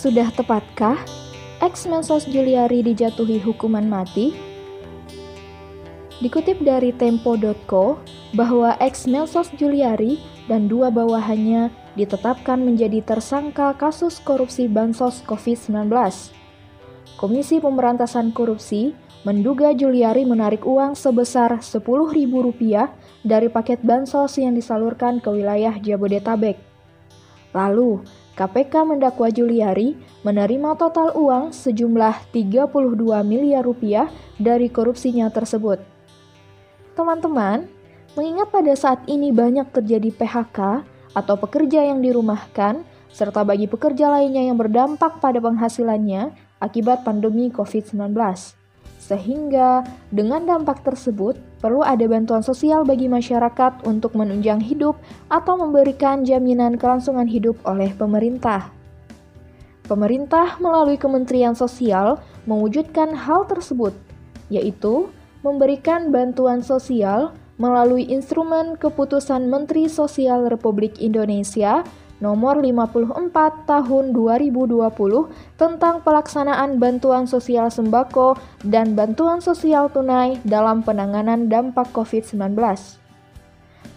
Sudah tepatkah ex Mensos Juliari dijatuhi hukuman mati? Dikutip dari Tempo.co bahwa ex Mensos Juliari dan dua bawahannya ditetapkan menjadi tersangka kasus korupsi bansos COVID-19. Komisi Pemberantasan Korupsi menduga Juliari menarik uang sebesar Rp10.000 dari paket bansos yang disalurkan ke wilayah Jabodetabek. Lalu, KPK mendakwa Juliari menerima total uang sejumlah 32 miliar rupiah dari korupsinya tersebut. Teman-teman, mengingat pada saat ini banyak terjadi PHK atau pekerja yang dirumahkan, serta bagi pekerja lainnya yang berdampak pada penghasilannya akibat pandemi COVID-19. Sehingga dengan dampak tersebut, perlu ada bantuan sosial bagi masyarakat untuk menunjang hidup atau memberikan jaminan kelangsungan hidup oleh pemerintah. Pemerintah melalui Kementerian Sosial mewujudkan hal tersebut, yaitu memberikan bantuan sosial melalui instrumen keputusan Menteri Sosial Republik Indonesia nomor 54 tahun 2020 tentang pelaksanaan bantuan sosial sembako dan bantuan sosial tunai dalam penanganan dampak COVID-19.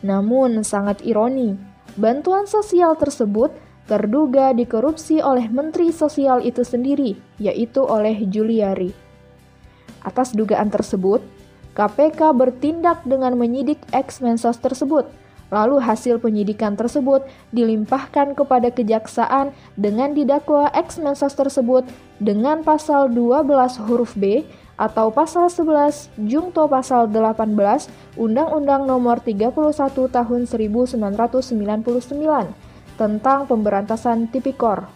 Namun sangat ironi, bantuan sosial tersebut terduga dikorupsi oleh Menteri Sosial itu sendiri, yaitu oleh Juliari. Atas dugaan tersebut, KPK bertindak dengan menyidik ex-mensos tersebut – Lalu hasil penyidikan tersebut dilimpahkan kepada kejaksaan dengan didakwa ex mensos tersebut dengan pasal 12 huruf B atau pasal 11 jungto pasal 18 Undang-Undang Nomor 31 Tahun 1999 tentang pemberantasan tipikor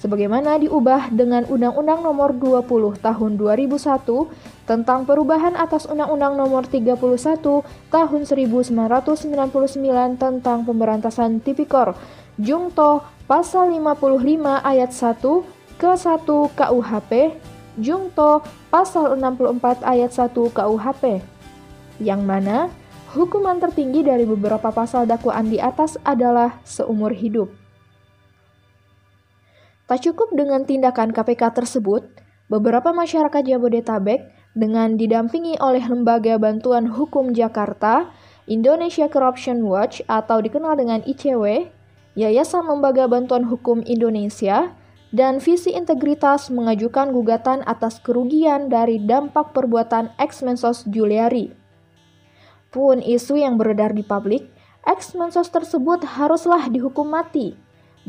sebagaimana diubah dengan Undang-Undang Nomor 20 Tahun 2001 tentang perubahan atas Undang-Undang Nomor 31 Tahun 1999 tentang pemberantasan tipikor. Jungto Pasal 55 ayat 1 ke 1 KUHP Jungto Pasal 64 ayat 1 KUHP yang mana hukuman tertinggi dari beberapa pasal dakwaan di atas adalah seumur hidup. Tak cukup dengan tindakan KPK tersebut, beberapa masyarakat Jabodetabek dengan didampingi oleh Lembaga Bantuan Hukum Jakarta, Indonesia Corruption Watch atau dikenal dengan ICW, Yayasan Lembaga Bantuan Hukum Indonesia, dan Visi Integritas mengajukan gugatan atas kerugian dari dampak perbuatan ex-Mensos Juliari. Pun isu yang beredar di publik, ex-Mensos tersebut haruslah dihukum mati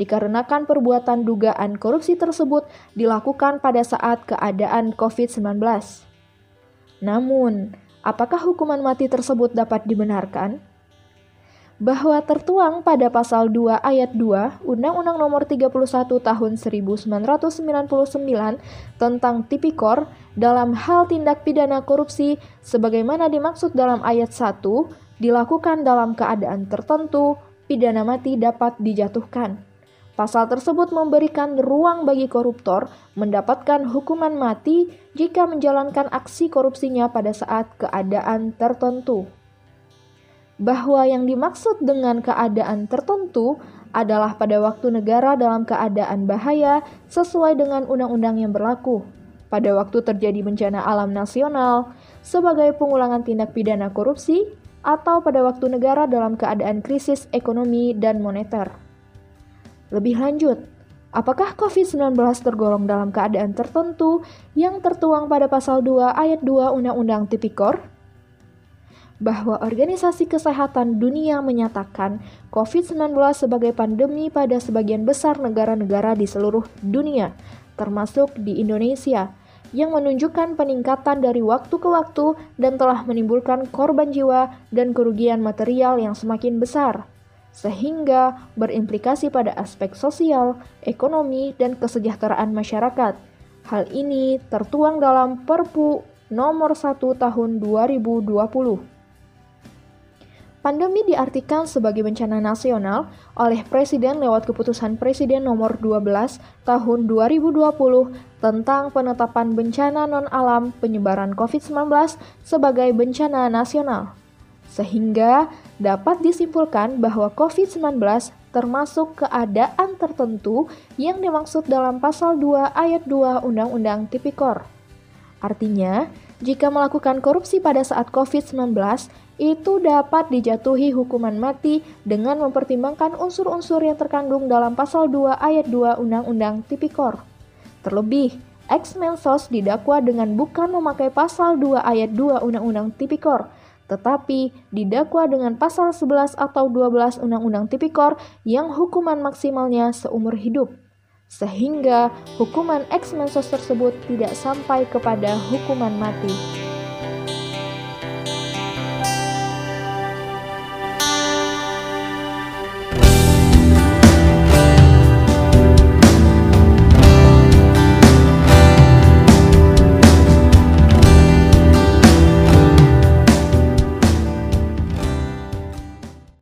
dikarenakan perbuatan dugaan korupsi tersebut dilakukan pada saat keadaan COVID-19. Namun, apakah hukuman mati tersebut dapat dibenarkan? Bahwa tertuang pada pasal 2 ayat 2 Undang-Undang Nomor 31 Tahun 1999 tentang tipikor dalam hal tindak pidana korupsi sebagaimana dimaksud dalam ayat 1 dilakukan dalam keadaan tertentu, pidana mati dapat dijatuhkan. Pasal tersebut memberikan ruang bagi koruptor mendapatkan hukuman mati jika menjalankan aksi korupsinya pada saat keadaan tertentu. Bahwa yang dimaksud dengan keadaan tertentu adalah pada waktu negara dalam keadaan bahaya sesuai dengan undang-undang yang berlaku, pada waktu terjadi bencana alam nasional, sebagai pengulangan tindak pidana korupsi, atau pada waktu negara dalam keadaan krisis ekonomi dan moneter. Lebih lanjut, apakah COVID-19 tergolong dalam keadaan tertentu yang tertuang pada pasal 2 ayat 2 Undang-Undang Tipikor? Bahwa Organisasi Kesehatan Dunia menyatakan COVID-19 sebagai pandemi pada sebagian besar negara-negara di seluruh dunia, termasuk di Indonesia, yang menunjukkan peningkatan dari waktu ke waktu dan telah menimbulkan korban jiwa dan kerugian material yang semakin besar sehingga berimplikasi pada aspek sosial, ekonomi, dan kesejahteraan masyarakat. Hal ini tertuang dalam Perpu nomor 1 tahun 2020. Pandemi diartikan sebagai bencana nasional oleh Presiden lewat keputusan Presiden nomor 12 tahun 2020 tentang penetapan bencana non-alam penyebaran COVID-19 sebagai bencana nasional sehingga dapat disimpulkan bahwa COVID-19 termasuk keadaan tertentu yang dimaksud dalam pasal 2 ayat 2 Undang-Undang Tipikor. Artinya, jika melakukan korupsi pada saat COVID-19, itu dapat dijatuhi hukuman mati dengan mempertimbangkan unsur-unsur yang terkandung dalam pasal 2 ayat 2 Undang-Undang Tipikor. Terlebih, ex-mensos didakwa dengan bukan memakai pasal 2 ayat 2 Undang-Undang Tipikor, tetapi didakwa dengan pasal 11 atau 12 Undang-Undang Tipikor yang hukuman maksimalnya seumur hidup. Sehingga hukuman ex-mensos tersebut tidak sampai kepada hukuman mati.